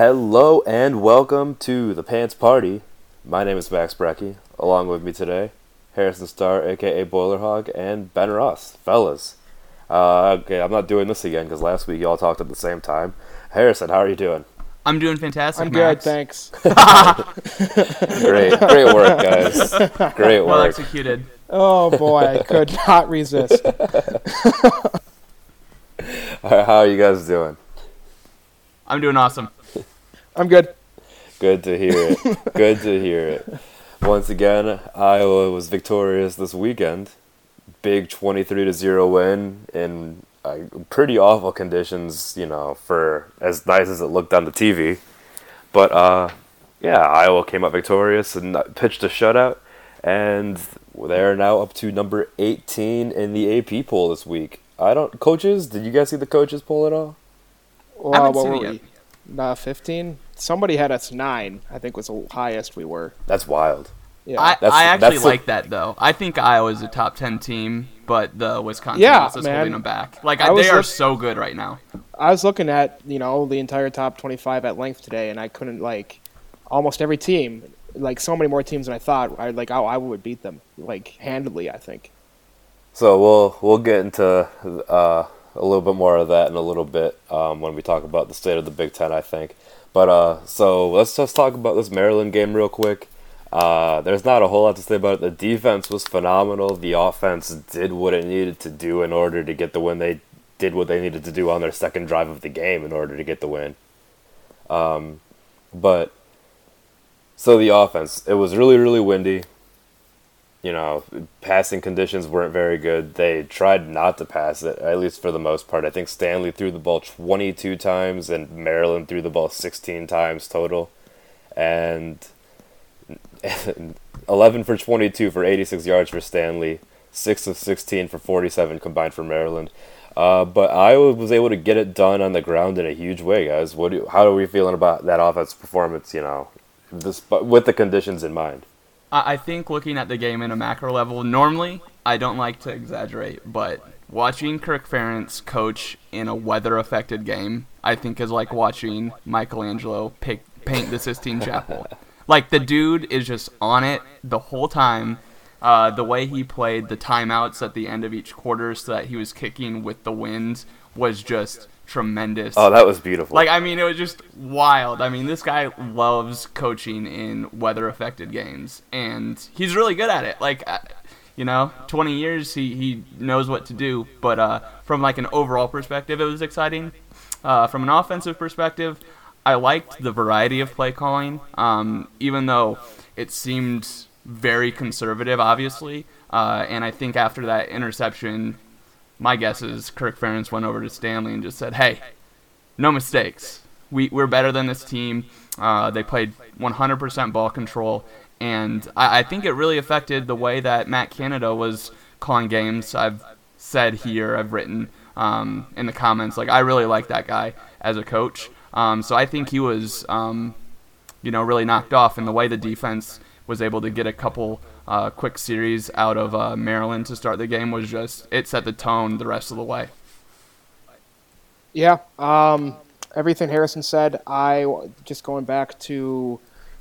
Hello and welcome to the Pants Party. My name is Max Brecky. Along with me today, Harrison Starr, aka Boiler Hog, and Ben Ross. Fellas, uh, okay, I'm not doing this again because last week y'all talked at the same time. Harrison, how are you doing? I'm doing fantastic. I'm Max. good, thanks. Great, great work, guys. Great work. Well executed. Oh boy, I could not resist. How how are you guys doing? I'm doing awesome. I'm good. Good to hear it. Good to hear it. Once again, Iowa was victorious this weekend. Big 23 to 0 win in uh, pretty awful conditions, you know, for as nice as it looked on the TV. But uh, yeah, Iowa came out victorious and pitched a shutout, and they're now up to number 18 in the AP poll this week. I don't coaches. Did you guys see the coaches poll at all? Well, haven't what seen it we? Uh, 15? Somebody had us 9, I think was the highest we were. That's wild. Yeah. I, That's- I actually that's the- like that though. I think Iowa's a top ten team, but the Wisconsin Yeah, is man. holding them back. Like I I they are look- so good right now. I was looking at, you know, the entire top 25 at length today, and I couldn't, like, almost every team, like, so many more teams than I thought. I, like, oh, I would beat them, like, handedly, I think. So we'll we'll get into uh, a little bit more of that in a little bit um, when we talk about the state of the Big Ten, I think. But uh, so let's just talk about this Maryland game real quick. Uh, there's not a whole lot to say about it. The defense was phenomenal. The offense did what it needed to do in order to get the win. They did what they needed to do on their second drive of the game in order to get the win. Um, but so the offense, it was really really windy you know, passing conditions weren't very good. They tried not to pass it, at least for the most part. I think Stanley threw the ball 22 times and Maryland threw the ball 16 times total. And 11 for 22 for 86 yards for Stanley, 6 of 16 for 47 combined for Maryland. Uh, but Iowa was able to get it done on the ground in a huge way, guys. What do how are we feeling about that offense performance, you know, this, with the conditions in mind? I, I think looking at the game in a macro level, normally I don't like to exaggerate, but watching Kirk Ferentz coach in a weather affected game, I think is like watching Michelangelo pick, paint the Sistine Chapel. Like the dude is just on it the whole time. Uh, the way he played the timeouts at the end of each quarter so that he was kicking with the wind was just tremendous. Oh, that was beautiful. Like, I mean, it was just wild. I mean, this guy loves coaching in weather affected games, and he's really good at it. Like, uh, you know, 20 years, he, he knows what to do. But uh, from, like, an overall perspective, it was exciting. Uh, from an offensive perspective, I liked the variety of play calling, um, even though it seemed very conservative, obviously. Uh, and I think after that interception, my guess is Kirk Ferentz went over to Stanley and just said, "Hey, no mistakes. We we're better than this team. Uh, they played 100% ball control, and I, I think it really affected the way that Matt Canada was calling games. I've said here, I've written um, in the comments, like I really like that guy as a coach. Um, so I think he was, um, you know, really knocked off in the way the defense was able to get a couple uh, quick series out of uh, Maryland to start the game was just it set the tone the rest of the way. Yeah, um, everything Harrison said. I just going back to,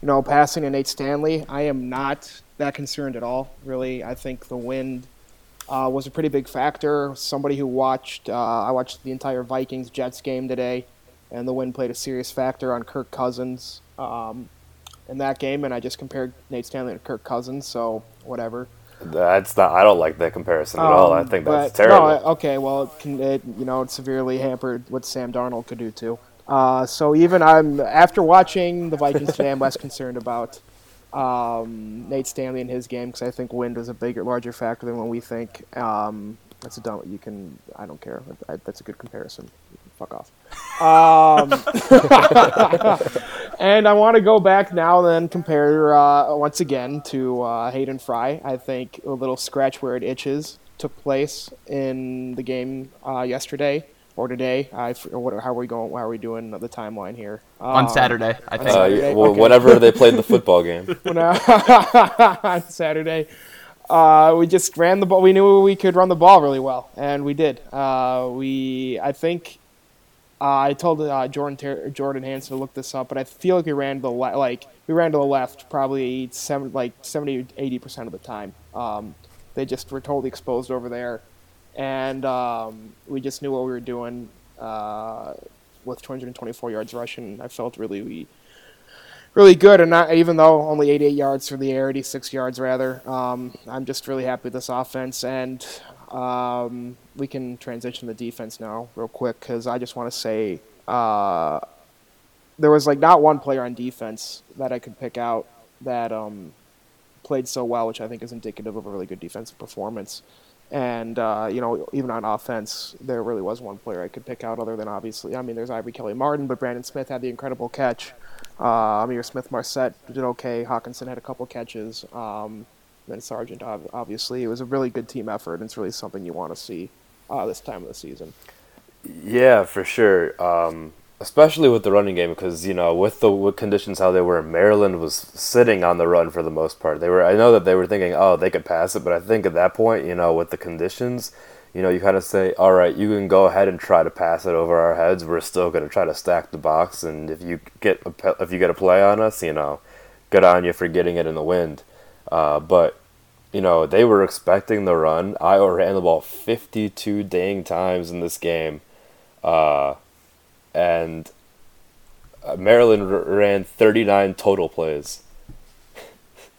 you know, passing to Nate Stanley. I am not that concerned at all. Really, I think the wind uh, was a pretty big factor. Somebody who watched, uh, I watched the entire Vikings Jets game today, and the wind played a serious factor on Kirk Cousins um, in that game. And I just compared Nate Stanley to Kirk Cousins, so whatever. That's not. I don't like that comparison at all. I Um, think that's but- terrible. No, okay, well, it can, it, you know, it severely hampered what Sam Darnold could do too. Uh, so even I'm after watching the Vikings today, I'm less concerned about um, Nate Stanley in his game because I think wind is a bigger, larger factor than what we think. Um, that's a dumb. You can. I don't care. I, that's a good comparison. Fuck off. Um, and I want to go back now and then compare uh, once again to uh, Hayden Fry. I think a little scratch where it itches took place in the game uh, yesterday or today. I or what, how are we going? How are we doing the timeline here? on Um, Saturday, I on think. Uh, Saturday? well, Okay. whenever they played the football game. uh, on Saturday. Uh, we just ran the ball. We knew we could run the ball really well, and we did. Uh, we, I think, uh, I told uh, Jordan Ter- Jordan Hansen to look this up, but I feel like we ran to the le- like we ran to the left probably seven, like 70, 80 percent of the time. Um, they just were totally exposed over there, and um, we just knew what we were doing. Uh, with 224 yards rushing, I felt really really good, and not even though only 88 yards for the air, 86 yards rather. Um, I'm just really happy with this offense, and um, we can transition the defense now real quick because I just want to say uh, there was like not one player on defense that I could pick out that um, played so well, which I think is indicative of a really good defensive performance. And uh, you know, even on offense, there really was one player I could pick out, other than obviously, I mean, there's Ivory Kelly Martin, but Brandon Smith had the incredible catch. Uh, Ihmir Smith-Marsette did okay. Hockenson had a couple catches. Um, then Sargent, obviously, it was a really good team effort. And it's really something you want to see uh, this time of the season. Yeah, for sure. Um, especially with the running game, because you know, with the with conditions how they were, Maryland was sitting on the run for the most part. They were. I know that they were thinking, oh, they could pass it, but I think at that point, you know, with the conditions, you know, you kind of say, all right, you can go ahead and try to pass it over our heads. We're still going to try to stack the box, and if you get a, if you get a play on us, you know, good on you for getting it in the wind. Uh, but you know, they were expecting the run. Iowa ran the ball 52 dang times in this game. Uh, and uh, Maryland ran 39 total plays.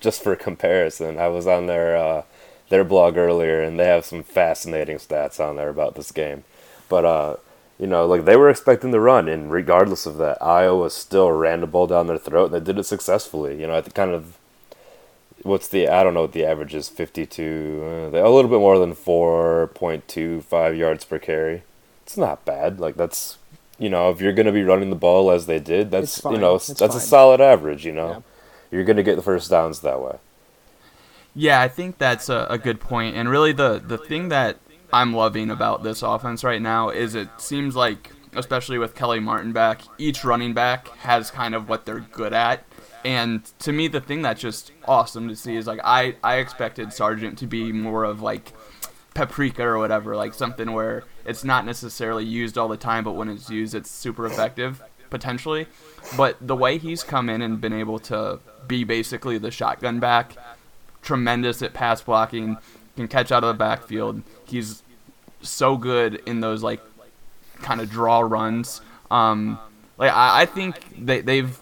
Just for comparison, I was on their uh, their blog earlier, and they have some fascinating stats on there about this game. But uh, you know, like they were expecting the run, and regardless of that, Iowa still ran the ball down their throat, and they did it successfully. You know, I think kind of what's the I don't know what the average is 52 uh, a little bit more than 4.25 yards per carry. It's not bad. Like that's you know if you're going to be running the ball as they did, that's you know It's that's a solid average. You know, Yeah. you're going to get the first downs that way. Yeah, I think that's a, a good point. And really, the, the thing that I'm loving about this offense right now is it seems like, especially with Kelly Martin back, each running back has kind of what they're good at. And to me, the thing that's just awesome to see is like I, I expected Sargent to be more of like paprika or whatever, like something where it's not necessarily used all the time, but when it's used, it's super effective potentially. But the way he's come in and been able to be basically the shotgun back, tremendous at pass blocking, can catch out of the backfield. He's so good in those like kind of draw runs. Um, like I, I think they they've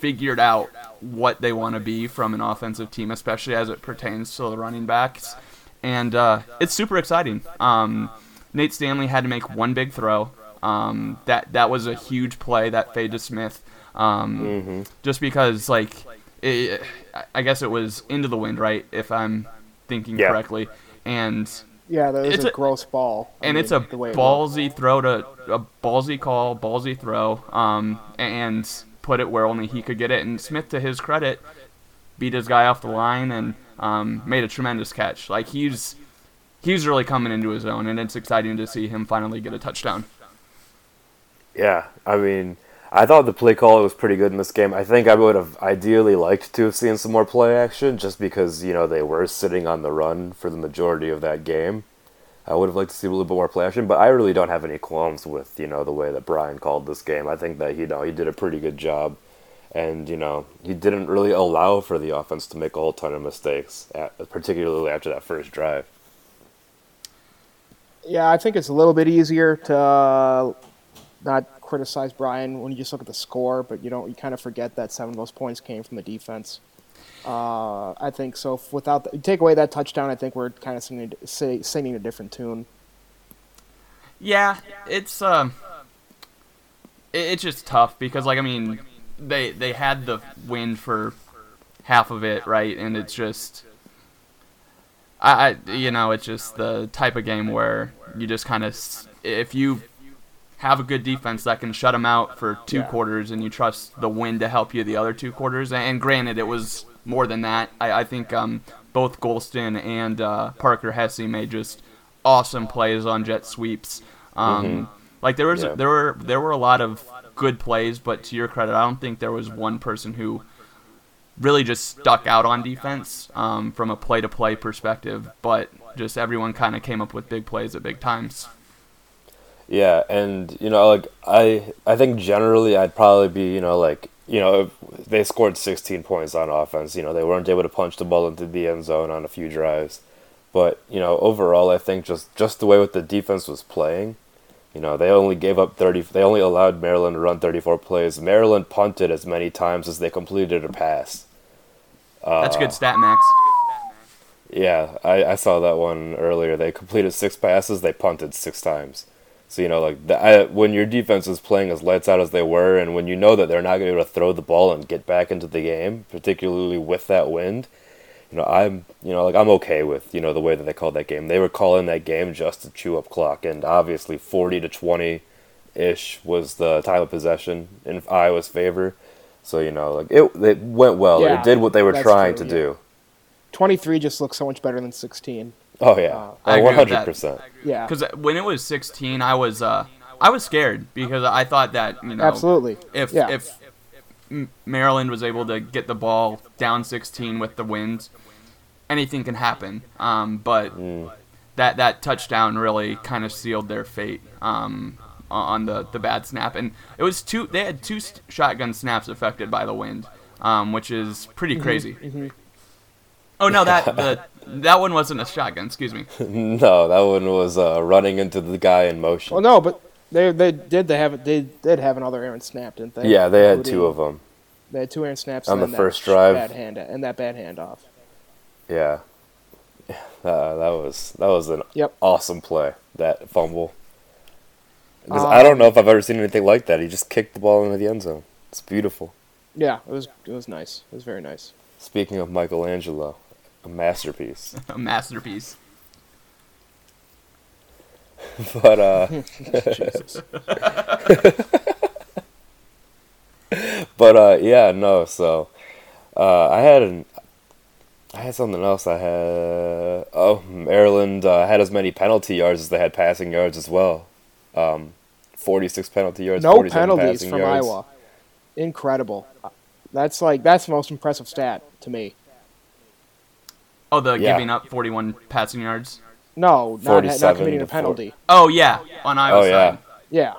figured out what they want to be from an offensive team, especially as it pertains to the running backs, and uh, it's super exciting. Um, Nate Stanley had to make one big throw. Um, that that was a huge play that fade to Smith. Um, Just because like it, I guess it was into the wind, right? If I'm thinking Yeah. correctly, and Yeah, that was It's a, a- gross ball. I and mean, it's a the way it ballsy throw to a ballsy call, ballsy throw, um, and put it where only he could get it. And Smith, to his credit, beat his guy off the line and um, made a tremendous catch. Like he's he's really coming into his own, and it's exciting to see him finally get a touchdown. Yeah, I mean, I thought the play call was pretty good in this game. I think I would have ideally liked to have seen some more play action, just because you know they were sitting on the run for the majority of that game. I would have liked to see a little bit more play action, but I really don't have any qualms with you know the way that Brian called this game. I think that you know he did a pretty good job, and you know he didn't really allow for the offense to make a whole ton of mistakes, at, particularly after that first drive. Yeah, I think it's a little bit easier to uh, not criticize Brian when you just look at the score, but you don't. You kind of forget that seven of those points came from the defense. Uh, I think so. If Without the, take away that touchdown, I think we're kind of singing, say, singing a different tune. Yeah, it's um, it, it's just tough because like I mean, they they had the win for half of it, right? And it's just, I, I you know, it's just the type of game where you just kind of if you have a good defense that can shut them out for two Yeah. quarters, and you trust the wind to help you the other two quarters. And granted, it was more than that. I, I think um, both Golston and uh, Parker Hesse made just awesome plays on jet sweeps. Um, Like there was Yeah. there were there were a lot of good plays, but to your credit, I don't think there was one person who really just stuck out on defense um, from a play to play perspective. But just everyone kind of came up with big plays at big times. Yeah, and you know, like I, I think generally I'd probably be, you know, like you know, if they scored 16 points on offense. You know, they weren't able to punch the ball into the end zone on a few drives, but you know, overall, I think just just the way what the defense was playing, you know, they only gave up 30. They only allowed Maryland to run 34 plays. Maryland punted as many times as they completed a pass. That's Uh, good stat, Max. Yeah, I, I saw that one earlier. They completed six passes. They punted six times. So you know, like the, I, when your defense is playing as lights out as they were, and when you know that they're not going to be able to throw the ball and get back into the game, particularly with that wind, you know, I'm you know like I'm okay with you know the way that they called that game. They were calling that game just to chew up clock, and obviously forty to twenty, ish was the time of possession in Iowa's favor. So you know, like it it went well. Yeah, it did what they were trying true, to yeah. do. 23 just looks so much better than 16. Oh yeah, Uh, I agree one with that. hundred percent. Yeah, Because when it was 16, I was uh, I was scared because I thought that you know absolutely. if yeah. if Maryland was able to get the ball down 16 with the wind, anything can happen. Um, but that that touchdown really kind of sealed their fate um, on the the bad snap, and it was two. They had two st- shotgun snaps affected by the wind, um, which is pretty crazy. Oh no, that the that one wasn't a shotgun. Excuse me. No, that one was uh, running into the guy in motion. well, no, but they they did they have they did have another Aaron snap, didn't they? yeah, they had two of them. They had two Aaron snaps On and the first that drive. bad hand and that bad handoff. Yeah, uh, that was that was an Yep. awesome play. That fumble. 'Cause Um, I don't know if I've ever seen anything like that. He just kicked the ball into the end zone. It's beautiful. Yeah, it was it was nice. It was very nice. Speaking of Michelangelo, a masterpiece. A masterpiece. but uh, but uh, yeah, no. So uh, I had an, I had something else. I had oh Maryland uh, had as many penalty yards as they had passing yards as well. Um, Forty six penalty yards. no 47 penalties passing from yards. Iowa. Incredible. That's like that's the most impressive stat to me. Oh, the Yeah. giving up 41 passing yards. No, not, not committing a penalty. Oh yeah, on Iowa Oh yeah. side. Yeah,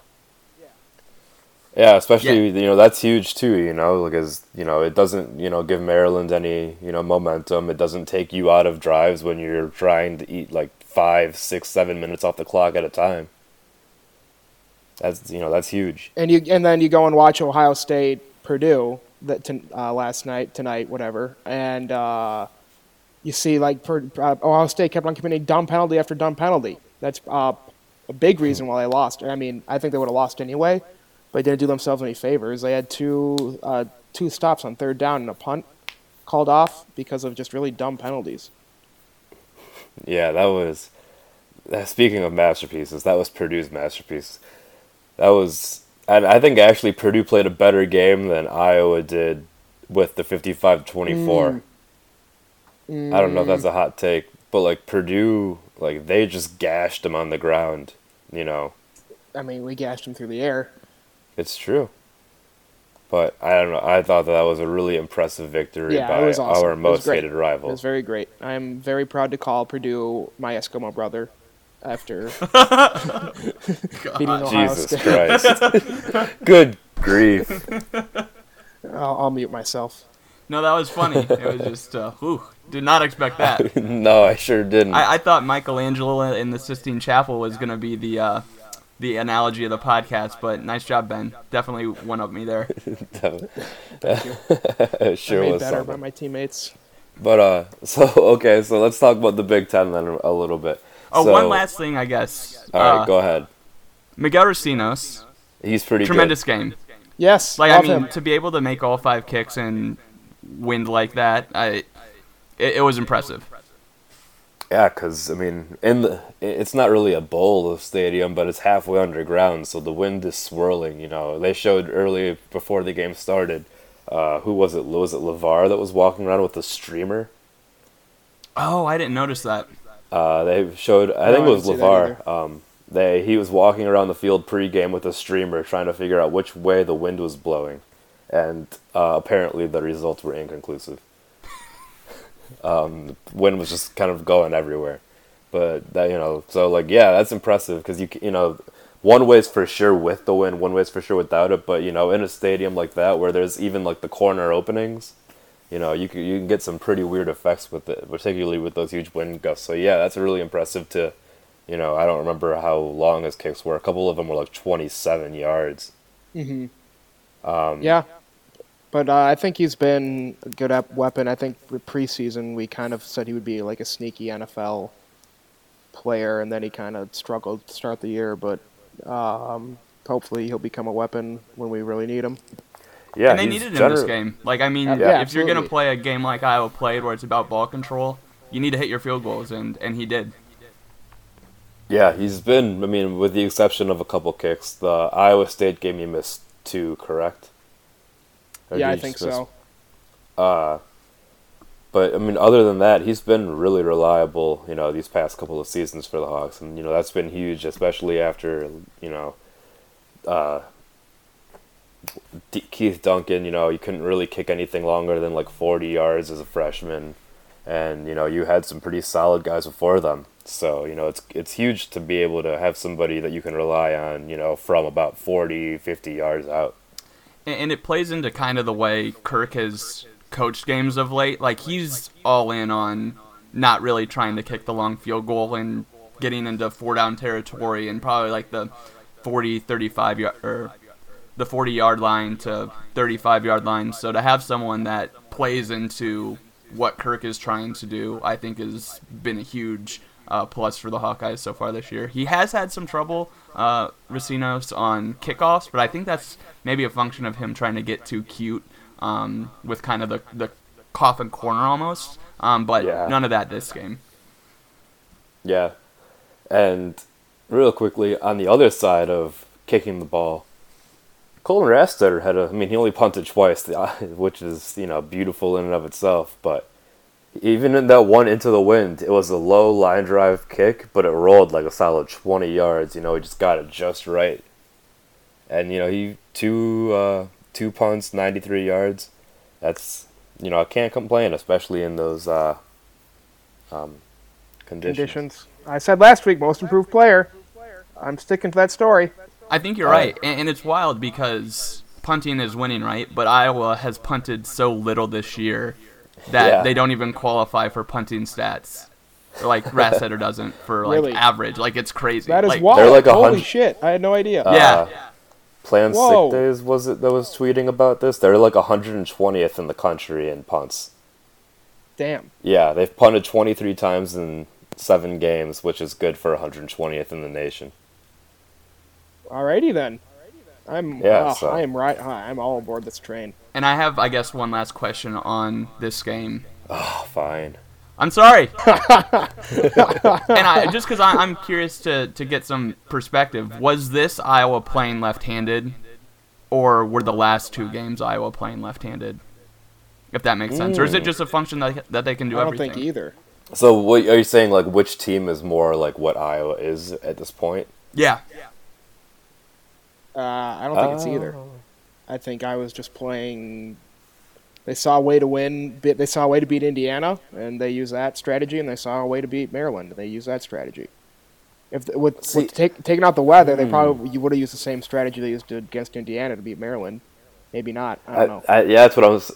Yeah, especially Yeah. you know that's huge too. You know, because you know it doesn't you know give Maryland any you know momentum. It doesn't take you out of drives when you're trying to eat like five, six, seven minutes off the clock at a time. That's you know that's huge. and you and then you go and watch Ohio State Purdue that to, uh, last night tonight whatever, and uh, you see like per, uh, Ohio State kept on committing dumb penalty after dumb penalty. That's uh, a big reason why they lost. I mean, I think they would have lost anyway, but they didn't do themselves any favors. They had two uh, two stops on third down and a punt called off because of just really dumb penalties. Yeah, that was. uh, Speaking of masterpieces, that was Purdue's masterpiece. That was, and I think actually Purdue played a better game than Iowa did with the 55-24. I don't know if that's mm. a hot take, but like Purdue, like they just gashed them on the ground. You know, I mean, we gashed them through the air. it's true. But I don't know. I thought that, that was a really impressive victory Yeah, by awesome. our most great. hated It rival. was very great. I'm very proud to call Purdue my Eskimo brother after beating Ohio Jesus State. Christ! Good grief! I'll, I'll mute myself. No, that was funny. It was just, uh, whew, did not expect that. no, I sure didn't. I, I thought Michelangelo in the Sistine Chapel was gonna be the uh, the analogy of the podcast, but nice job, Ben. Definitely one up me there. it sure I made was better something. by my teammates. But uh, so okay, so let's talk about the Big Ten then a little bit. Oh, So- one last thing, I guess. All right, Uh, go ahead. Miguel Recinos, He's pretty tremendous game. Yes, Like I mean, him. to be able to make all five kicks and wind like that, I it, it was impressive. Yeah, because I mean, in the it's not really a bowl of stadium, but it's halfway underground, so the wind is swirling. You know, they showed early before the game started. Uh, who was it? Was it Levar that was walking around with a streamer? Oh, I didn't notice that. Uh, they showed. I No, think it was didn't see that Levar. Um, they he was walking around the field pregame with a streamer, trying to figure out which way the wind was blowing, and uh, apparently the results were inconclusive. um, the wind was just kind of going everywhere, but that you know, so like yeah, that's impressive because you you know, one way's for sure with the wind, one way's for sure without it. But you know, in a stadium like that where there's even like the corner openings, you know, you can you can get some pretty weird effects with it, particularly with those huge wind gusts. So yeah, that's really impressive to, you know, I don't remember how long his kicks were. A couple of them were like 27 yards. hmm Um, Yeah, but uh, I think he's been a good up weapon. I think preseason we kind of said he would be like a sneaky NFL player, and then he kind of struggled to start the year. But um, hopefully he'll become a weapon when we really need him. Yeah, and they he's needed him this game. Like I mean, Yeah, if you're gonna play a game like Iowa played, where it's about ball control, you need to hit your field goals, and and he did. Yeah, he's been. I mean, with the exception of a couple kicks, the Iowa State game he missed two, correct? Or yeah, I think so. Uh, but I mean, other than that, he's been really reliable. You know, these past couple of seasons for the Hawks, and you know that's been huge, especially after you know, uh, D- Keith Duncan. You know, you couldn't really kick anything longer than like forty yards as a freshman, and you know you had some pretty solid guys before them. So you know it's it's huge to be able to have somebody that you can rely on. You know, from about 40, 50 yards out. And, it plays into kind of the way Kirk has coached games of late. Like he's all in on not really trying to kick the long field goal and getting into four down territory and probably like the 40, 35 yard or the 40 yard line to 35 yard line. So to have someone that plays into what Kirk is trying to do, I think has been a huge uh, plus for the Hawkeyes so far this year. He has had some trouble, uh, Recinos, on kickoffs, but I think that's maybe a function of him trying to get too cute um, with kind of the, the coffin corner almost. Um, but Yeah. none of that this game. Yeah. And real quickly, on the other side of kicking the ball, Colten Rastetter had a. I mean, he only punted twice, which is you know beautiful in and of itself. But even in that one into the wind, it was a low line drive kick, but it rolled like a solid twenty yards. You know, he just got it just right. And you know, he two uh, two punts, ninety three yards. That's you know, I can't complain, especially in those uh, um, conditions. Conditions. I said last week, most improved player. I'm sticking to that story. I think you're right, and, and it's wild because punting is winning, right? But Iowa has punted so little this year that Yeah. they don't even qualify for punting stats. Or like Rastetter doesn't for like Really? average. Like it's crazy. That is like, wild. They're like a Holy hundred- shit! I had no idea. Yeah. Uh, Plan Whoa. Sick Days was it that was tweeting about this? They're like 120th in the country in punts. Damn. Yeah, they've punted 23 times in seven games, which is good for 120th in the nation. Alrighty then. I'm. Yeah, oh, so- I am right. I'm all aboard this train. And I have, I guess, one last question on this game. Oh, fine. I'm sorry. and I just because I'm curious to to get some perspective. Was this Iowa playing left-handed, or were the last two games Iowa playing left-handed? If that makes sense, or is it mm. just a function that that they can do everything? I don't everything? think either. So, what are you saying? Like, which team is more like what Iowa is at this point? Yeah. Uh, I don't think it's either. Oh. I think I was just playing. They saw a way to win. They saw a way to beat Indiana, and they used that strategy. And they saw a way to beat Maryland, and they used that strategy. If th- with, See- with take, taking out the weather, Hmm. they probably you would have used the same strategy they used to against Indiana to beat Maryland. Maybe not. I I, don't know. I, yeah, that's what I was.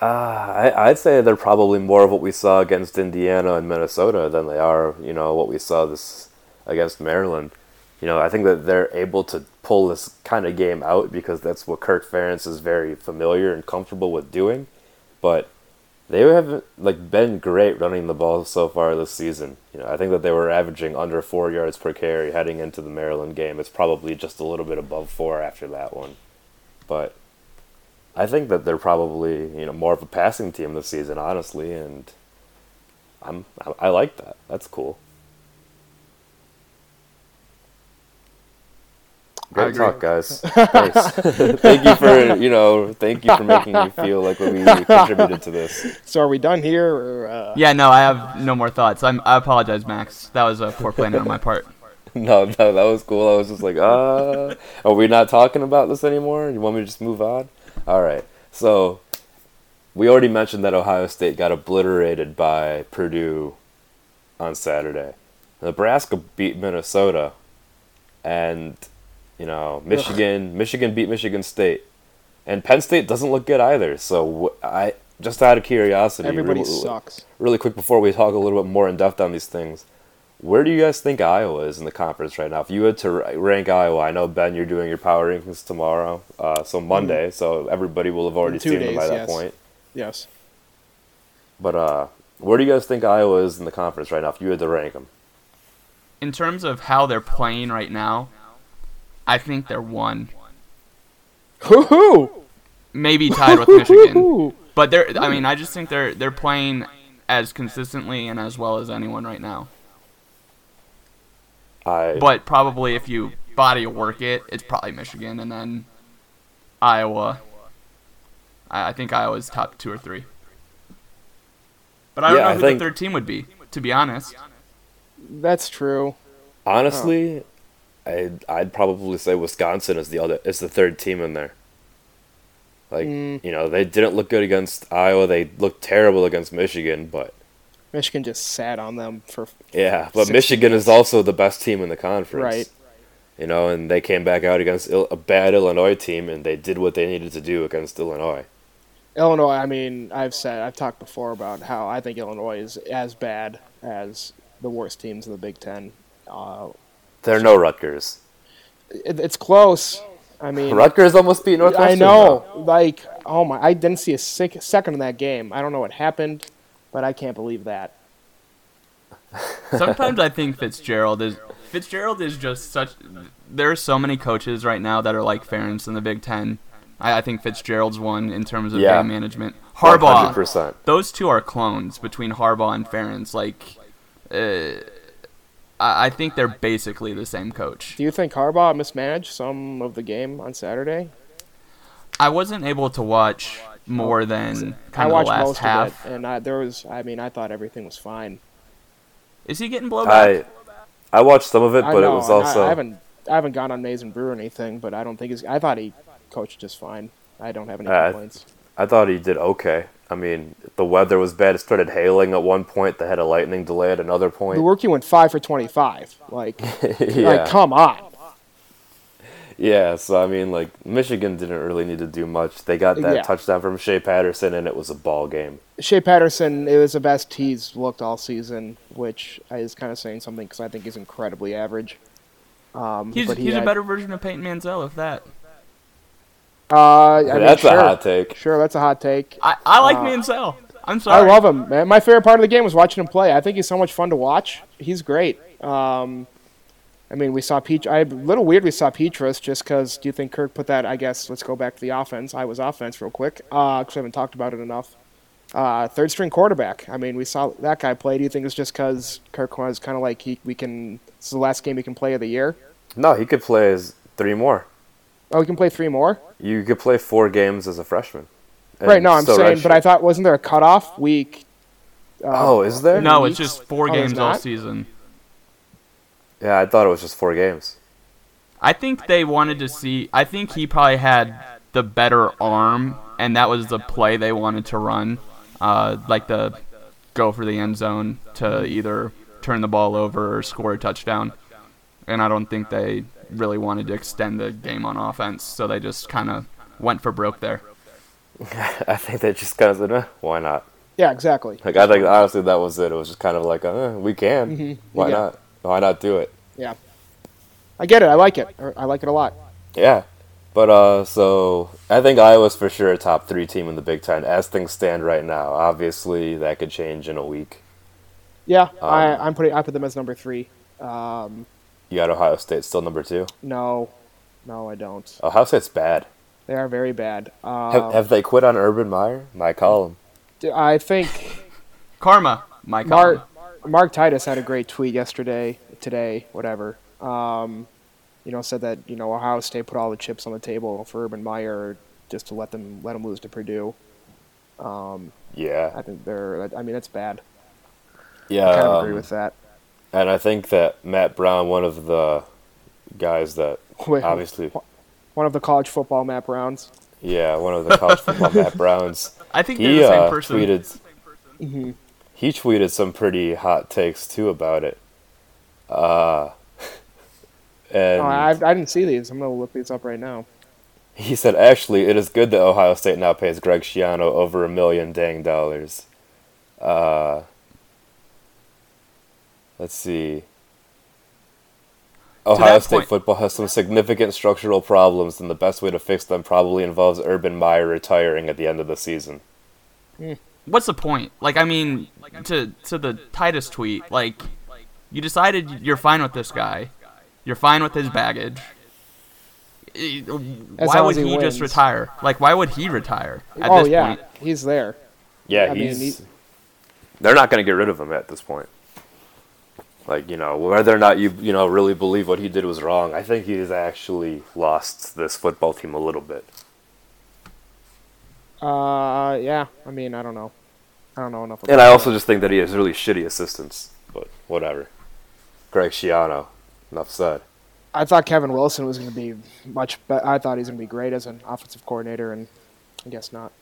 Uh, I, I'd say they're probably more of what we saw against Indiana and Minnesota than they are, you know, what we saw this against Maryland. You know, I think that they're able to pull this kind of game out because that's what Kirk Ferentz is very familiar and comfortable with doing. But they haven't like been great running the ball so far this season. You know, I think that they were averaging under four yards per carry heading into the Maryland game. It's probably just a little bit above four after that one, but I think that they're probably you know more of a passing team this season, honestly, and I'm I, I like that. That's cool. Great agree. talk, guys. Thanks. thank you for you know thank you for making me feel like we contributed to this. So are we done here? Or, uh, Yeah, no, I have no more thoughts. I'm, I apologize, Max. That was a poor planning on my part. No, no, that was cool. I was just like, uh, are we not talking about this anymore? You want me to just move on? All right. So, we already mentioned that Ohio State got obliterated by Purdue on Saturday. Nebraska beat Minnesota, and you know Michigan. Michigan beat Michigan State, and Penn State doesn't look good either. So I just out of curiosity, Everybody really, sucks. really quick before we talk a little bit more in depth on these things. Where do you guys think Iowa is in the conference right now? If you had to rank Iowa, I know Ben, you're doing your power rankings tomorrow, uh, so Monday, so everybody will have already Mm-hmm. two seen them by that yes. point. Yes. But uh, where do you guys think Iowa is in the conference right now? If you had to rank them, In terms of how they're playing right now, I think they're one, Hoo hoo. maybe tied with Michigan. But they're, I mean, I just think they're they're playing as consistently and as well as anyone right now. I But probably if you body work it, it's probably Michigan and then Iowa. I, I think Iowa's top two or three. But I don't Yeah, know I who think- the third team would be, to be honest. That's true. honestly, oh. I'd I'd probably say Wisconsin is the other is the third team in there. Like Mm. you know, they didn't look good against Iowa. They looked terrible against Michigan, but Michigan just sat on them for yeah, but 60 Michigan is also the best team in the conference. Right. You know, and they came back out against a bad Illinois team, and they did what they needed to do against Illinois. Illinois. I mean, I've said I've talked before about how I think Illinois is as bad as the worst teams in the Big Ten. Uh, They're no Rutgers. it, it's close. I mean, Rutgers almost beat Northwestern. I know. Like, oh my! I didn't see a sec- second in that game. I don't know what happened, but I can't believe that. Sometimes I think Fitzgerald is Fitzgerald is just such. There are so many coaches right now that are like Ferentz in the Big Ten. I, I think Fitzgerald's one in terms of Yeah. game management. Harbaugh, 100%. those two are clones between Harbaugh and Ferentz. Like, uh, I, I think they're basically the same coach. Do you think Harbaugh mismanaged some of the game on Saturday? I wasn't able to watch more than I kind of the watched last most half. of it, and I, there was. I mean, I thought everything was fine. Is he getting blowback? I I watched some of it, but know, it was and I- also I, haven't. I haven't gone on Maize n Brew or anything, but I don't think he's. I thought he coached just fine. I don't have any complaints. I thought he did okay. I mean, the weather was bad. It started hailing at one point. They had a lightning delay at another point. The rookie went five for twenty-five. Like, yeah. like, come on. yeah, so I mean, like Michigan didn't really need to do much. They got that Yeah. touchdown from Shea Patterson, and it was a ball game. Shea Patterson, it was the best he's looked all season, which is kind of saying something because I think he's incredibly average. Um, he's but he he's a better version of Peyton Manziel, if that. Uh, I mean, That's sure, a hot take. Sure, that's a hot take. I, I like Uh, Manziel. I'm sorry. I love him, man. My favorite part of the game was watching him play. I think he's so much fun to watch. He's great. Um, I mean, we saw Peach. I a little weird we saw Petras just because. Do you think Kirk put that? I guess let's go back to the offense. I was offense real quick because I haven't talked about it enough. Uh, third string quarterback. I mean, we saw that guy play. Do you think it's just because Kirk was kind of like he we can? This is the last game he can play of the year. No, he could play as three more. Oh, we can play three more. You could play four games as a freshman. right. No, I'm saying, redshirt. but I thought wasn't there a cutoff week? Uh, Oh, is there? no, it's just four Oh, games all season. Yeah, I thought it was just four games. I think they wanted to see. I think he probably had the better arm, and that was the play they wanted to run, uh, like the go for the end zone to either turn the ball over or score a touchdown. And I don't think they really wanted to extend the game on offense, so they just kind of went for broke there. I think they just kind of said, eh, why not? Yeah, exactly. Like I think honestly that was it. It was just kind of like, uh, we can. Mhm. Why Yeah. not? Why not do it? Yeah, I get it. I like it. I like it a lot. Yeah. But uh, so I think Iowa's for sure a top three team in the Big Ten as things stand right now. Obviously, that could change in a week. Yeah, I, Um, I'm putting. I put them as number three. Um, You got Ohio State still number two. no, no, I don't. Ohio State's bad. They are very bad. Um, Have, have they quit on Urban Meyer? My column. I think Karma. my column. Mark Mark Titus had a great tweet yesterday, today, whatever. Um, you know, said that you know Ohio State put all the chips on the table for Urban Meyer just to let them let them lose to Purdue. Um, Yeah, I think they're. I mean, that's bad. yeah. I kind of agree um, with that. And I think that Matt Brown, one of the guys that Wait, obviously, one of the college football Matt Browns. yeah, one of the college football Matt Browns, I think they're he the same uh, person. tweeted hmm he tweeted some pretty hot takes too about it. Uh, and Oh, I, I didn't see these. I'm gonna look these up right now. he said, actually, it is good that Ohio State now pays Greg Schiano over a million dang dollars. Uh, let's see. Ohio State point- football has some significant structural problems, and the best way to fix them probably involves Urban Meyer retiring at the end of the season. Hmm. What's the point? Like, I mean, to to the Titus tweet, like, you decided you're fine with this guy, you're fine with his baggage. Why would he he just retire? Like, why would he retire at oh this yeah, point? he's there. Yeah, I mean, he's. he- they're not going to get rid of him at this point. Like you know, whether or not you you know really believe what he did was wrong, I think he's actually lost this football team a little bit. Uh, yeah. I mean, I don't know. I don't know enough. And I also just think that he has really shitty assistants. But whatever. Greg Schiano. Enough said. I thought Kevin Wilson was going to be much. Be- I thought he's going to be great as an offensive coordinator, and I guess not.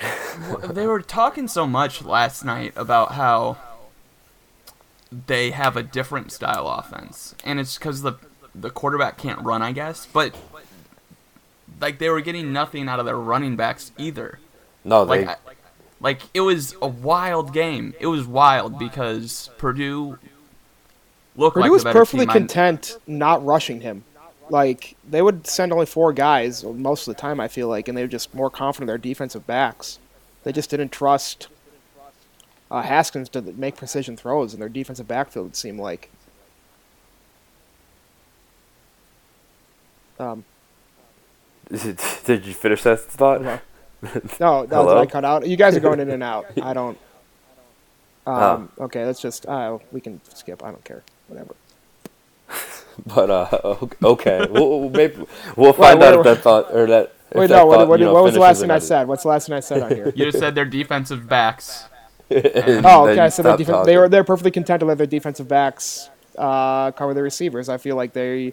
they were talking so much last night about how they have a different style offense, and it's because the the quarterback can't run, I guess. But like they were getting nothing out of their running backs either. No, they. Like, I, like it was a wild game. It was wild because Purdue looked Purdue like was better perfectly team. Content not rushing him. Like they would send only four guys most of the time. I feel like, and they were just more confident in their defensive backs. They just didn't trust uh, Haskins to make precision throws in their defensive backfield. It seemed like. Um, did you finish that thought? Okay. no, no, did Hello? I cut out? You guys are going in and out. I don't. Oh. Um, Okay, let's just. Uh, we can skip. I don't care. Whatever. But uh, okay, we'll, we'll maybe we'll find wait, out if that thought or that. if Wait, that no. What, thought, what, you know, what was the last thing I said? What's the last thing I said on here? You just said their defensive backs. Oh, okay. So their defen- they were they're perfectly content to let their defensive backs uh, cover the receivers. I feel like they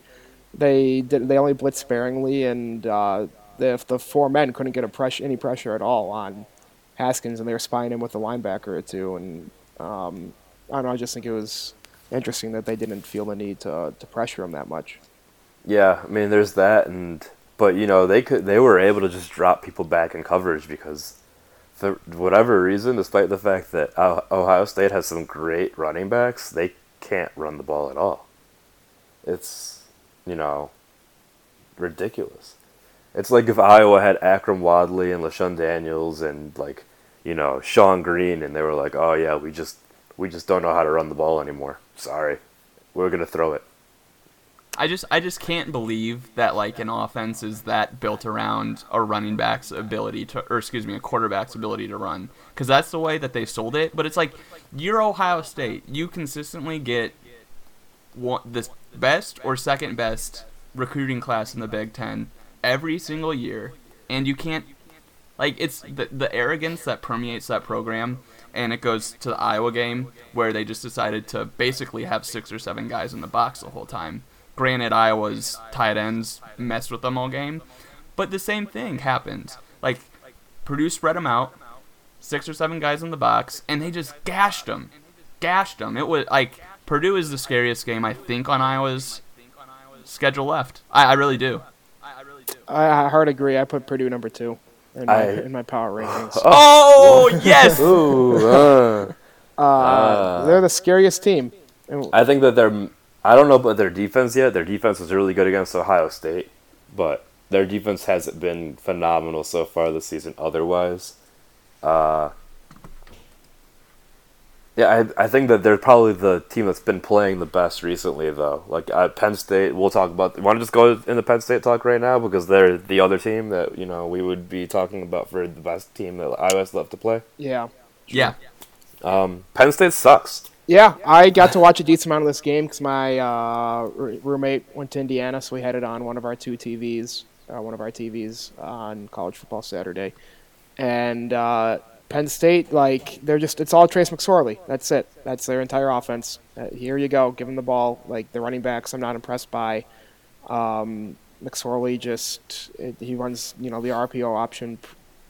they did they only blitz sparingly, and uh, if the four men couldn't get press any pressure at all on Haskins, and they were spying him with a linebacker or two, and um, I don't know. I just think it was interesting that they didn't feel the need to to pressure him that much. Yeah, I mean, there's that, and but you know they could they were able to just drop people back in coverage because for whatever reason, despite the fact that Ohio State has some great running backs, they can't run the ball at all. It's you know ridiculous. It's like if Iowa had Akrum Wadley and LeShun Daniels and like you know Shonn Greene, and they were like, oh yeah, we just we just don't know how to run the ball anymore. Sorry, we're gonna throw it. I just I just can't believe that like an offense is that built around a running back's ability to or excuse me a quarterback's ability to run. Because that's the way that they sold it. But it's like you're Ohio State. You consistently get one, the best or second best recruiting class in the Big 10 every single year. And you can't like it's the the arrogance that permeates that program. And it goes to the Iowa game where they just decided to basically have six or seven guys in the box the whole time. Granted, Iowa's tight ends messed with them all game, but the same thing happened. Like Purdue spread them out, six or seven guys in the box, and they just gashed them, gashed them. It was like Purdue is the scariest game I think on Iowa's schedule left. I, I really do. I, I hard agree. I put Purdue number two in my, I- in my power rankings. Oh yes. Ooh, uh. Uh, they're the scariest team. I think that they're. I don't know about their defense yet. Their defense was really good against Ohio State, but their defense hasn't been phenomenal so far this season. Otherwise, uh, yeah, I I think that they're probably the team that's been playing the best recently, though. Like at Penn State, we'll talk about. Want to just go in the Penn State talk right now because they're the other team that you know we would be talking about for the best team that Iowa's left to play. yeah, Yeah. Um, Penn State sucks. Yeah, I got to watch a decent amount of this game because my uh, roommate went to Indiana, so we had it on one of our two TVs, uh, one of our TVs on College Football Saturday, and uh, Penn State, like they're just it's all Trace McSorley. That's it. That's their entire offense. Uh, here you go, give them the ball. Like the running backs, I'm not impressed by. Um, McSorley just it, he runs you know the RPO option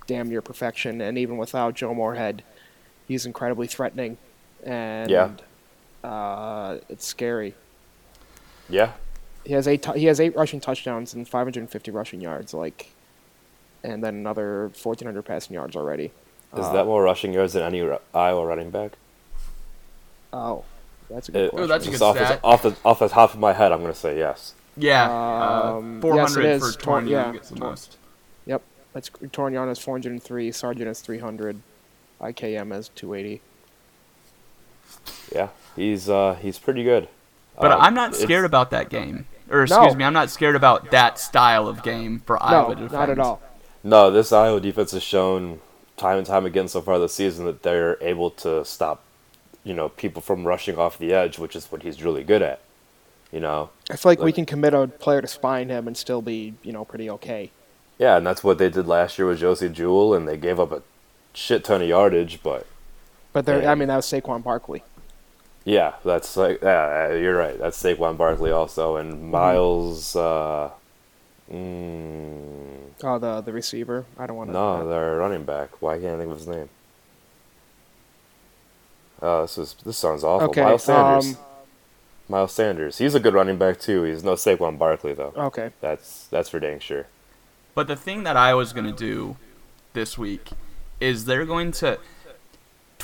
damn near perfection, and even without Joe Moorhead, he's incredibly threatening, and Yeah. uh, it's scary. Yeah, He has eight. T- he has eight rushing touchdowns and 550 rushing yards, like, and then another 1,400 passing yards already. is Uh, that more rushing yards than any Iowa running back? Oh, that's a good It- question. Ooh, that's a just good off, the, off the off the top of my head, I'm gonna say yes. Yeah, Um, uh, 400 yes, for is. Tor- 20 yeah, gets the most. Yep, that's Toren Young has 403, Sargent has 300, IKM has 280. Yeah, he's uh he's pretty good. But Um, I'm not scared about that game. Or excuse No. me, I'm not scared about that style of game for No, Iowa defense. defend. not at all. No, this Iowa defense has shown time and time again so far this season that they're able to stop, you know, people from rushing off the edge, which is what he's really good at. You know, I feel like we can commit a player to spine him and still be, you know, pretty okay. yeah, and that's what they did last year with Josey Jewell, and they gave up a shit ton of yardage, but But there, Yeah. I mean, that was Saquon Barkley. yeah, that's like yeah, you're right. That's Saquon Barkley also, Mm-hmm. and Miles. Uh, mm, Oh, the the receiver. I don't want to. no, their running back. Why can't I think of his name? Oh, this is this sounds awful. Okay. Miles Sanders. Um, Miles Sanders. He's a good running back too. He's no Saquon Barkley though. okay. That's that's for dang sure. But the thing that I was going to do this week is they're going to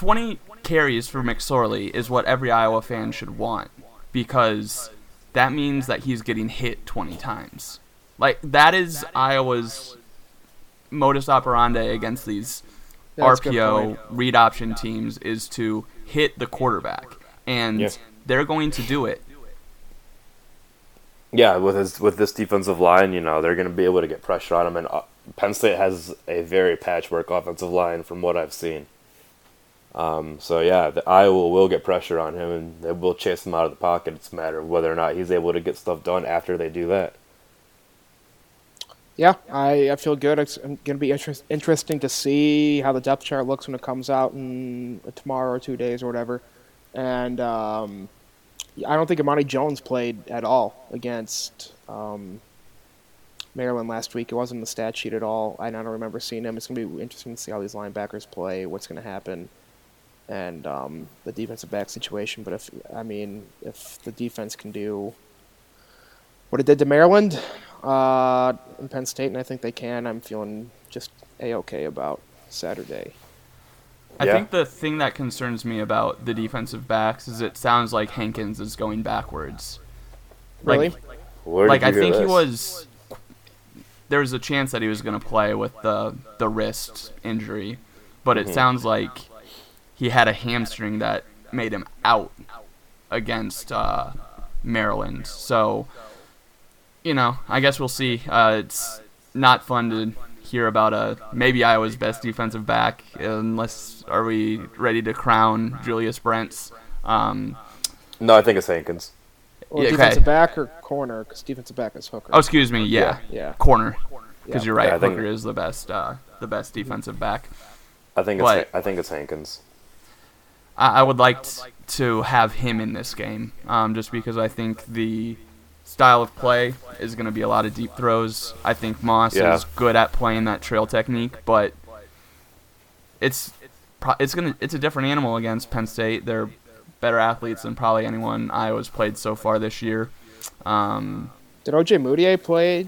20 carries for McSorley is what every Iowa fan should want because that means that he's getting hit 20 times. Like that is Iowa's modus operandi against these That's RPO read option teams is to hit the quarterback and Yeah. they're going to do it. Yeah, with his with this defensive line, you know they're going to be able to get pressure on him, and uh, Penn State has a very patchwork offensive line from what I've seen. Um, so yeah, the Iowa will get pressure on him, and they will chase him out of the pocket. It's a matter of whether or not he's able to get stuff done after they do that. Yeah, I, I feel good. It's going to be interest, interesting to see how the depth chart looks when it comes out in tomorrow or two days or whatever. And um, I don't think Amani Jones played at all against um, Maryland last week. It wasn't in the stat sheet at all. I don't remember seeing him. It's going to be interesting to see how these linebackers play, what's going to happen, and um, the defensive back situation. But if I mean, if the defense can do what it did to Maryland uh, in Penn State, and I think they can. I'm feeling just a okay about Saturday. I Yeah. think the thing that concerns me about the defensive backs is it sounds like Hankins is going backwards. Really? Like, Where like did I you hear think he was. There was a chance that he was going to play with the the wrist injury, but Mm-hmm. it sounds like he had a hamstring that made him out against uh, Maryland. So, you know, I guess we'll see. Uh, it's not fun to hear about a maybe Iowa's best defensive back, unless are we ready to crown Julius Brents. Um, No, I think it's Hankins. Or Yeah, okay. defensive back or corner? Because defensive back is Hooker. oh, excuse me, yeah, yeah. corner. Because Yeah. you're right, Yeah, I think- Hooker is the best, uh, the best defensive back. I think it's What? I think it's Hankins. I, I would like t- to have him in this game, um, just because I think the style of play is going to be a lot of deep throws. I think Moss Yeah. is good at playing that trail technique, but it's it's gonna it's a different animal against Penn State. They're better athletes than probably anyone Iowa's played so far this year. Um, Did Ojemudia play?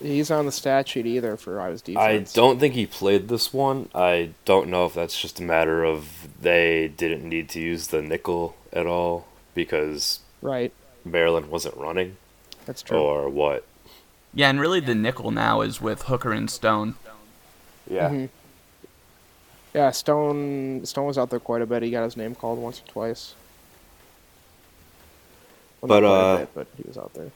He's on the stat sheet either for Iowa's I defense. I don't think he played this one. I don't know if that's just a matter of they didn't need to use the nickel at all because Right. Maryland wasn't running, That's true. or what. yeah, and really the nickel now is with Hooker and Stone. Yeah. Mhm. Yeah, Stone Stone was out there quite a bit. He got his name called once or twice. Well, But, quite a uh, bit, but he was out there.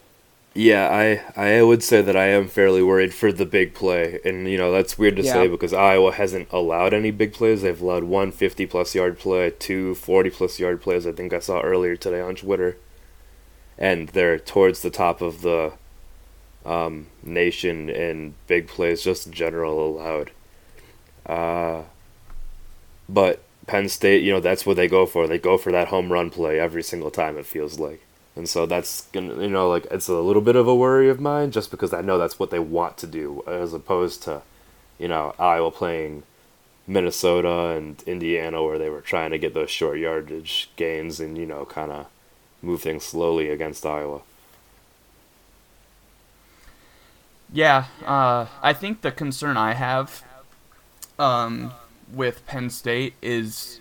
Yeah, I I would say that I am fairly worried for the big play, and you know that's weird to Yeah. say because Iowa hasn't allowed any big plays. They've allowed one fifty plus yard play, two 40 plus yard plays. I think I saw earlier today on Twitter, and they're towards the top of the um, nation in big plays, just in general allowed. Uh, but Penn State, you know, that's what they go for. They go for that home run play every single time. It feels like. And so that's gonna, you know, like it's a little bit of a worry of mine, just because I know that's what they want to do, as opposed to, you know, Iowa playing Minnesota and Indiana, where they were trying to get those short yardage gains and you know, kind of move things slowly against Iowa. Yeah, uh, I think the concern I have um, with Penn State is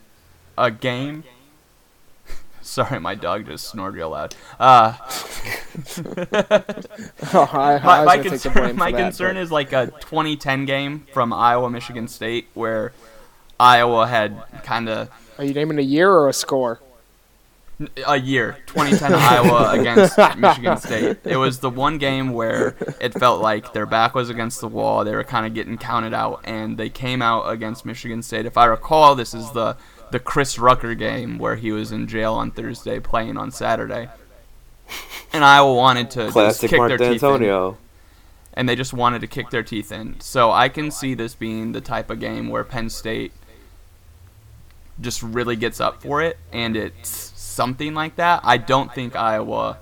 a game. Sorry, my dog just snored real loud. Uh, Oh, I, I my my gonna take the concern, my that, concern but- is like a 2010 game from Iowa Michigan State where Iowa had kind of Are you naming a year or a score? a year 2010 Iowa against Michigan State. It was the one game where it felt like their back was against the wall. They were kind of getting counted out, and they came out against Michigan State. If I recall, this is the the Chris Rucker game where he was in jail on Thursday, playing on Saturday. And Iowa wanted to Classic kick Mark their teeth in and they just wanted to kick their teeth in. So I can see this being the type of game where Penn State just really gets up for it, and it's something like that. I don't think Iowa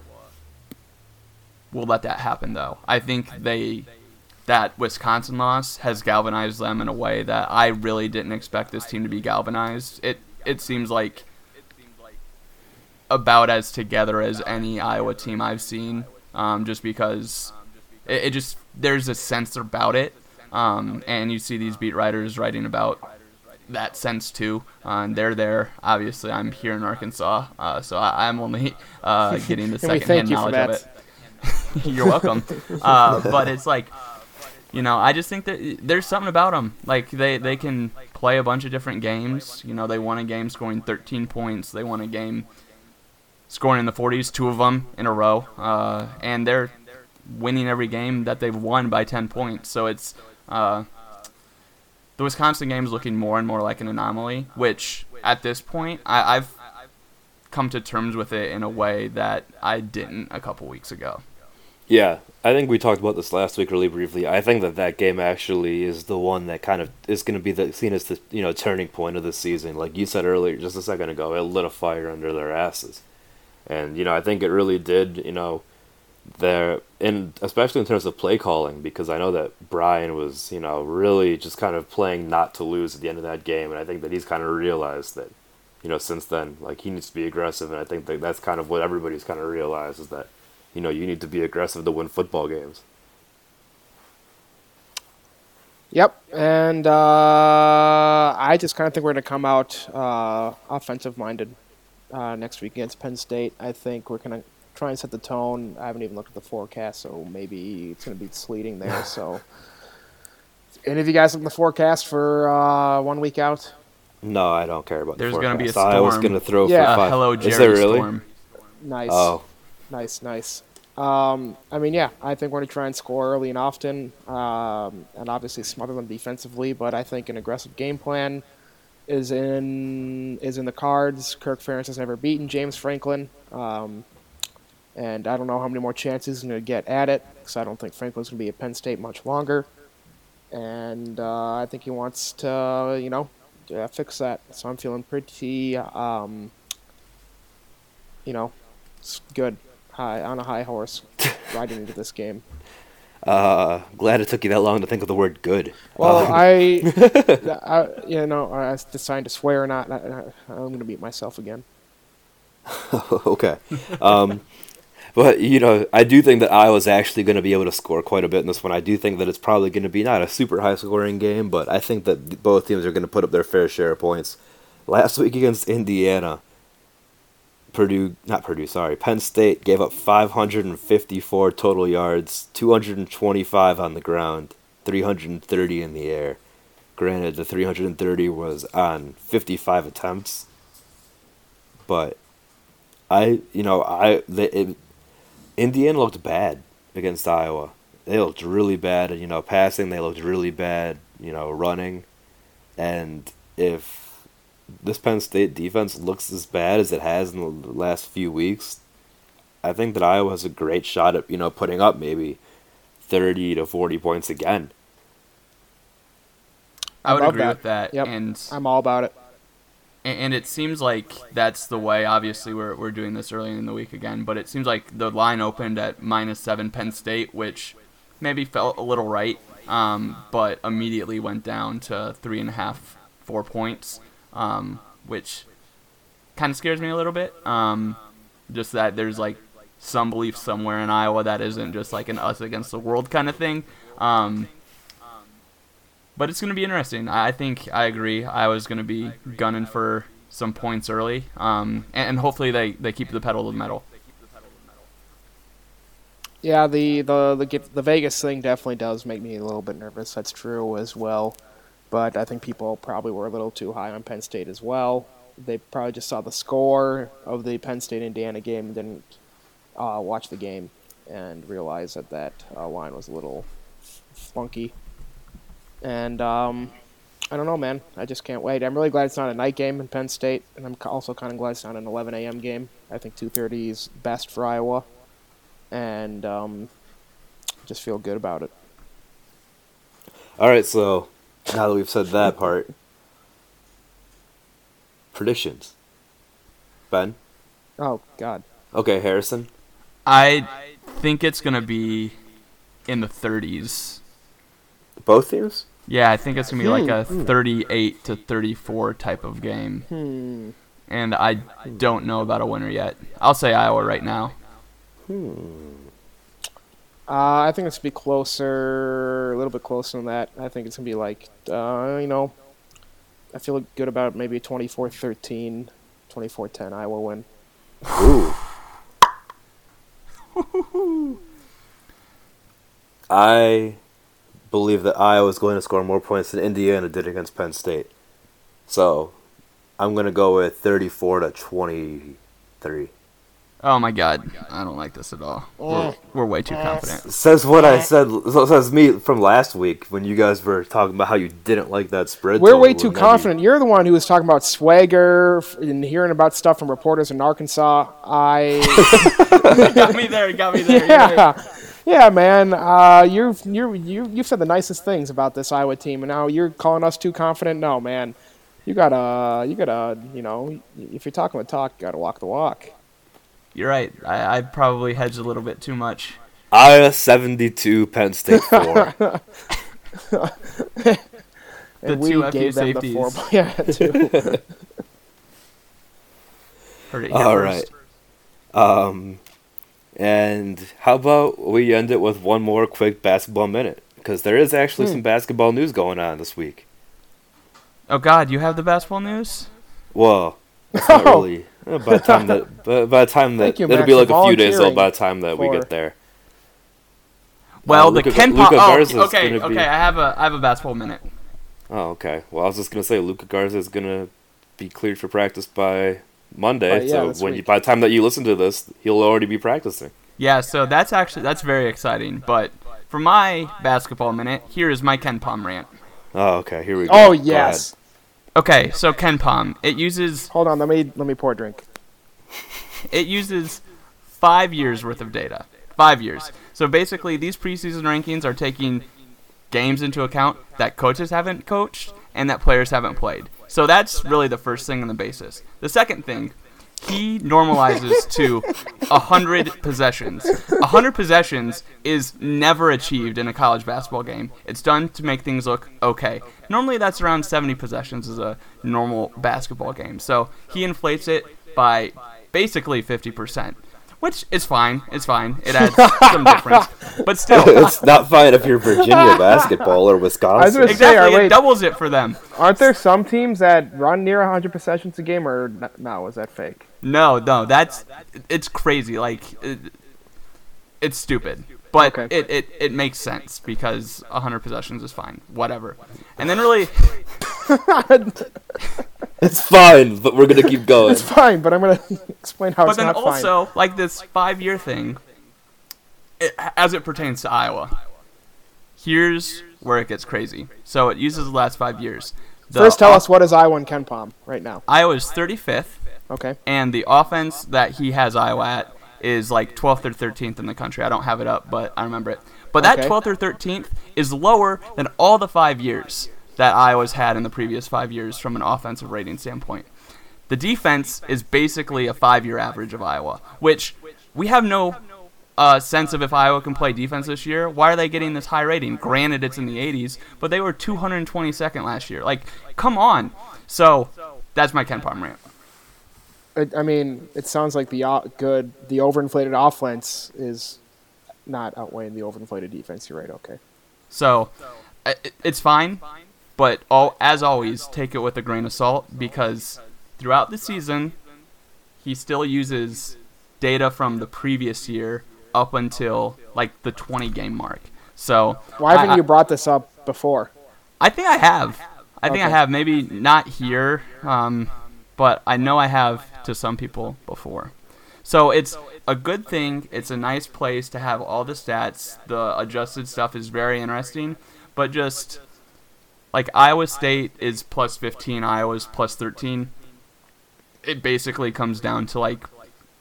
will let that happen, though. I think they that Wisconsin loss has galvanized them in a way that I really didn't expect this team to be galvanized. It it seems like about as together as any Iowa team I've seen, um, just because it, it just there's a sense about it, um, and you see these beat writers writing about that sense too, uh, and they're there. Obviously, I'm here in Arkansas, uh, so I, I'm only uh, getting the secondhand thank you for knowledge of it. You're welcome. Uh, but it's like, you know, I just think that there's something about them. Like they they can play a bunch of different games. You know, they won a game scoring 13 points. They won a game scoring in the 40s, two of them in a row, uh, and they're winning every game that they've won by 10 points. So it's uh, the Wisconsin game is looking more and more like an anomaly. Which at this point, I, I've come to terms with it in a way that I didn't a couple weeks ago. Yeah, I think we talked about this last week really briefly. I think that that game actually is the one that kind of is going to be the, seen as the you know turning point of the season. Like you said earlier, just a second ago, it lit a fire under their asses, and you know I think it really did. You know, there and especially in terms of play calling because I know that Brian was you know really just kind of playing not to lose at the end of that game, and I think that he's kind of realized that you know since then like he needs to be aggressive, and I think that that's kind of what everybody's kind of realized is that you know, you need to be aggressive to win football games. Yep, and uh, I just kind of think we're going to come out uh, offensive minded uh, next week against Penn State. I think we're going to try and set the tone. I haven't even looked at the forecast, so maybe it's going to be sleeting there. so, any of you guys look at the forecast for uh, one week out? No, I don't care about. There's the gonna be a forecast. I was gonna throw Yeah. for Uh, five. hello, Is Jerry there really? Storm. Nice, Oh, nice, nice. Um, I mean, yeah, I think we're going to try and score early and often, um, and obviously smother them defensively. But I think an aggressive game plan is in is in the cards. Kirk Ferentz has never beaten James Franklin, um, and I don't know how many more chances he's going to get at it because I don't think Franklin's going to be at Penn State much longer. And uh, I think he wants to, you know, uh, fix that. So I'm feeling pretty, um, you know, good, high on a high horse, riding into this game. uh, glad it took you that long to think of the word "good." Well, Um, I, I, you know, I deciding to swear or not. I, I'm going to beat myself again. okay. Um, but you know, I do think that Iowa's actually going to be able to score quite a bit in this one. I do think that it's probably going to be not a super high scoring game, but I think that both teams are going to put up their fair share of points. Last week against Indiana, Purdue, not Purdue, sorry, Penn State gave up 554 total yards, 225 on the ground, 330 in the air. Granted, the 330 was on 55 attempts, but I, you know, I the it, Indiana looked bad. against Iowa. They looked really bad, you know, passing. They looked really bad, you know, running. And if this Penn State defense looks as bad as it has in the last few weeks, I think that Iowa has a great shot at, you know, putting up maybe 30 to 40 points again. I would agree that. with that. Yep. And I'm all about it. And and it seems like that's the way. Obviously, we're, we're doing this early in the week again, but it seems like the line opened at minus seven Penn State, which maybe felt a little right, um, but immediately went down to three and a half, four points, um, which kind of scares me a little bit. Um, just that there's like some belief somewhere in Iowa that isn't just like an us against the world kind of thing. Um, but it's going to be interesting. I think I agree. I was going to be gunning for some points early, um, and, and hopefully they, they keep the pedal to the metal. Yeah, the the the the Vegas thing definitely does make me a little bit nervous. That's true as well, but I think people probably were a little too high on Penn State as well. They probably just saw the score of the Penn State Indiana game and didn't uh, watch the game and realized that that uh, line was a little funky. And um, I don't know, man. I just can't wait. I'm really glad it's not a night game in Penn State, and I'm also kind of glad it's not an 11 a.m. game. I think 2:30 is best for Iowa and um, just feel good about it. All right, so now that we've said that part, predictions. Ben? Oh God, Okay, Harrison. I think it's going to be in the 30s. Both teams? Yeah, I think it's going to be like a 38 to 34 type of game. hmm. And I don't know about a winner yet. I'll say Iowa right now. Uh, I think it's gonna be closer, a little bit closer than that. I think it's gonna be like, uh, you know, I feel good about maybe 24-13, 24-10 Iowa win. Ooh. I believe that Iowa is going to score more points than Indiana did against Penn State. So, I'm going to go with 34 to 23. Oh my god, I don't like this at all. We're, eh. we're way too eh. confident. Says what I eh. said. Says me from last week when you guys were talking about how you didn't like that spread. We're way too confident. You're the one who was talking about swagger and hearing about stuff from reporters in Arkansas. I. got me there, got me there. you're yeah, yeah, man. Uh, you've you you you've said the nicest things about this Iowa team, and now you're calling us too confident. No, man. You gotta you gotta you know if you're talking the talk, you gotta walk the walk. You're right. I, I probably hedged a little bit too much. Iowa 72, Penn State 4. The And we two FU gave them the four. Yeah, two. Heard it here All first. right. Um, and how about we end it with one more quick basketball minute? Because there is actually Hmm. some basketball news going on this week. Oh God, you have the basketball news? Well, it's not Oh. really. Uh, By the time that, by, by the time that you, it'll Max, be like a few days old by the time that we get there. Well, Uh, the Luka- Ken Luka Pop. Oh, okay, okay. be- I have a I have a basketball minute. Oh, okay. Well, I was just gonna say Luka Garza is gonna be cleared for practice by Monday. By- yeah, so this when you, by the time that you listen to this, he'll already be practicing. Yeah, so that's actually that's very exciting. But for my basketball minute, here is my KenPom rant. Oh, okay. Here we go. oh Go yes. Okay, so KenPom, it uses Hold on. Let me let me pour a drink. it uses five years worth of data. Five years. So basically, these preseason rankings are taking games into account that coaches haven't coached and that players haven't played. So that's really the first thing on the basis. The second thing, he normalizes to 100 possessions. 100 possessions is never achieved in a college basketball game. It's done to make things look okay. Normally, that's around 70 possessions is a normal basketball game. So he inflates it by basically 50%, which is fine. It's fine. It adds some difference. But still, it's not fine if you're Virginia basketball or Wisconsin. gonna say- exactly, wait. it doubles it for them. Aren't there some teams that run near 100 possessions a game, or n- no? Is that fake? No, no, that's it's crazy. Like it, it's stupid, but Okay. it, it it makes sense because 100 possessions is fine. Whatever. And then really, It's fine, but we're gonna keep going. It's fine, but I'm gonna explain how it's not fine. but it's then not also like this five year thing. it, as it pertains to Iowa, here's where it gets crazy. So it uses the last five years. The First, tell off- us what is Iowa and KenPom right now. Iowa's 35th, Okay. and the offense that he has Iowa at is like 12th or 13th in the country. I don't have it up, but I remember it. But that Okay. 12th or 13th is lower than all the five years that Iowa's had in the previous five years from an offensive rating standpoint. The defense is basically a five-year average of Iowa, which we have no uh, sense of if Iowa can play defense this year. Why are they getting this high rating? Granted, it's in the 80s, but they were 222nd last year. Like, come on. So that's my KenPom rant. I, I mean, it sounds like the good, the overinflated offense is not outweighing the overinflated defense. You're right. Okay. So it's fine, but all, as always, take it with a grain of salt because throughout the season, he still uses data from the previous year up until like the 20 game mark. So Why haven't I- you brought this up before? I think I have. I think I have. Maybe not here, um, but I know I have to some people before. So it's a good thing. It's a nice place to have all the stats. The adjusted stuff is very interesting, but just like Iowa State is plus 15, Iowa's plus 13. It basically comes down to like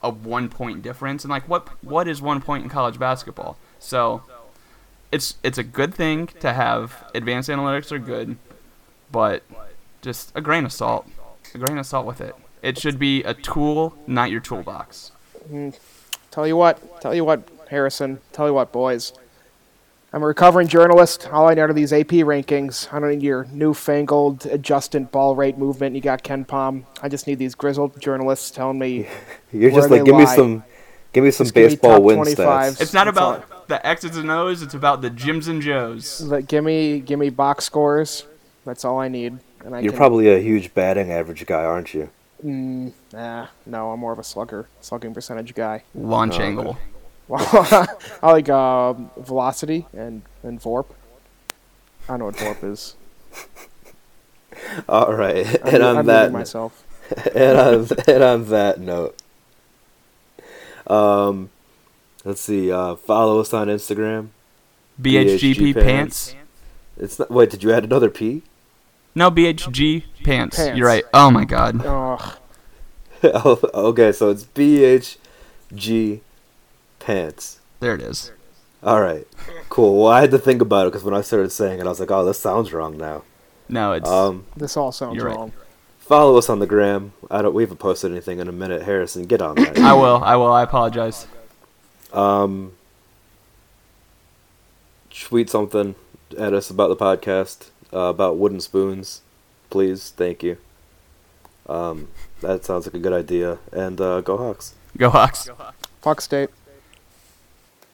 a one point difference, and like what what is one point in college basketball? So it's it's a good thing to have. Advanced analytics are good, but just a grain of salt. A grain of salt with it. It should be a tool, not your toolbox. Hmm. Tell you what, tell you what, Harrison, tell you what, boys. I'm a recovering journalist. All I need are these AP rankings. I don't need your newfangled adjustant ball rate movement. You got KenPom. I just need these grizzled journalists telling me You're Where just like they give me some, give me some Just give me baseball top win 25. stats. It's not That's about the X's and O's. It's about the Jims and Joes. like, give me give me box scores. That's all I need. And I You're can, probably a huge batting average guy, aren't you? Mm, nah, no, I'm more of a slugger, slugging percentage guy. Launch Oh, angle. I like uh, velocity and and VORP. I don't know what VORP is. All right, I'm, and I'm on that, myself. and on and on that note, um, let's see. Uh, follow us on Instagram. BHGP BHG pants. It's not. Wait, did you add another P? No BHG pants. Pants. You're right. Oh my god. Ugh. oh, okay, so it's BHG pants. There it is. All right, cool. Well, I had to think about it because when I started saying it, I was like, "Oh, this sounds wrong now." No, it's Um, This all sounds You're right. follow us on the gram. I don't. We haven't posted anything in a minute. Harrison, get on that. I will. I will. I apologize. Um, tweet something at us about the podcast, uh, about wooden spoons, please. Thank you. Um, that sounds like a good idea. And uh, go Hawks. Go Hawks. Fuck state.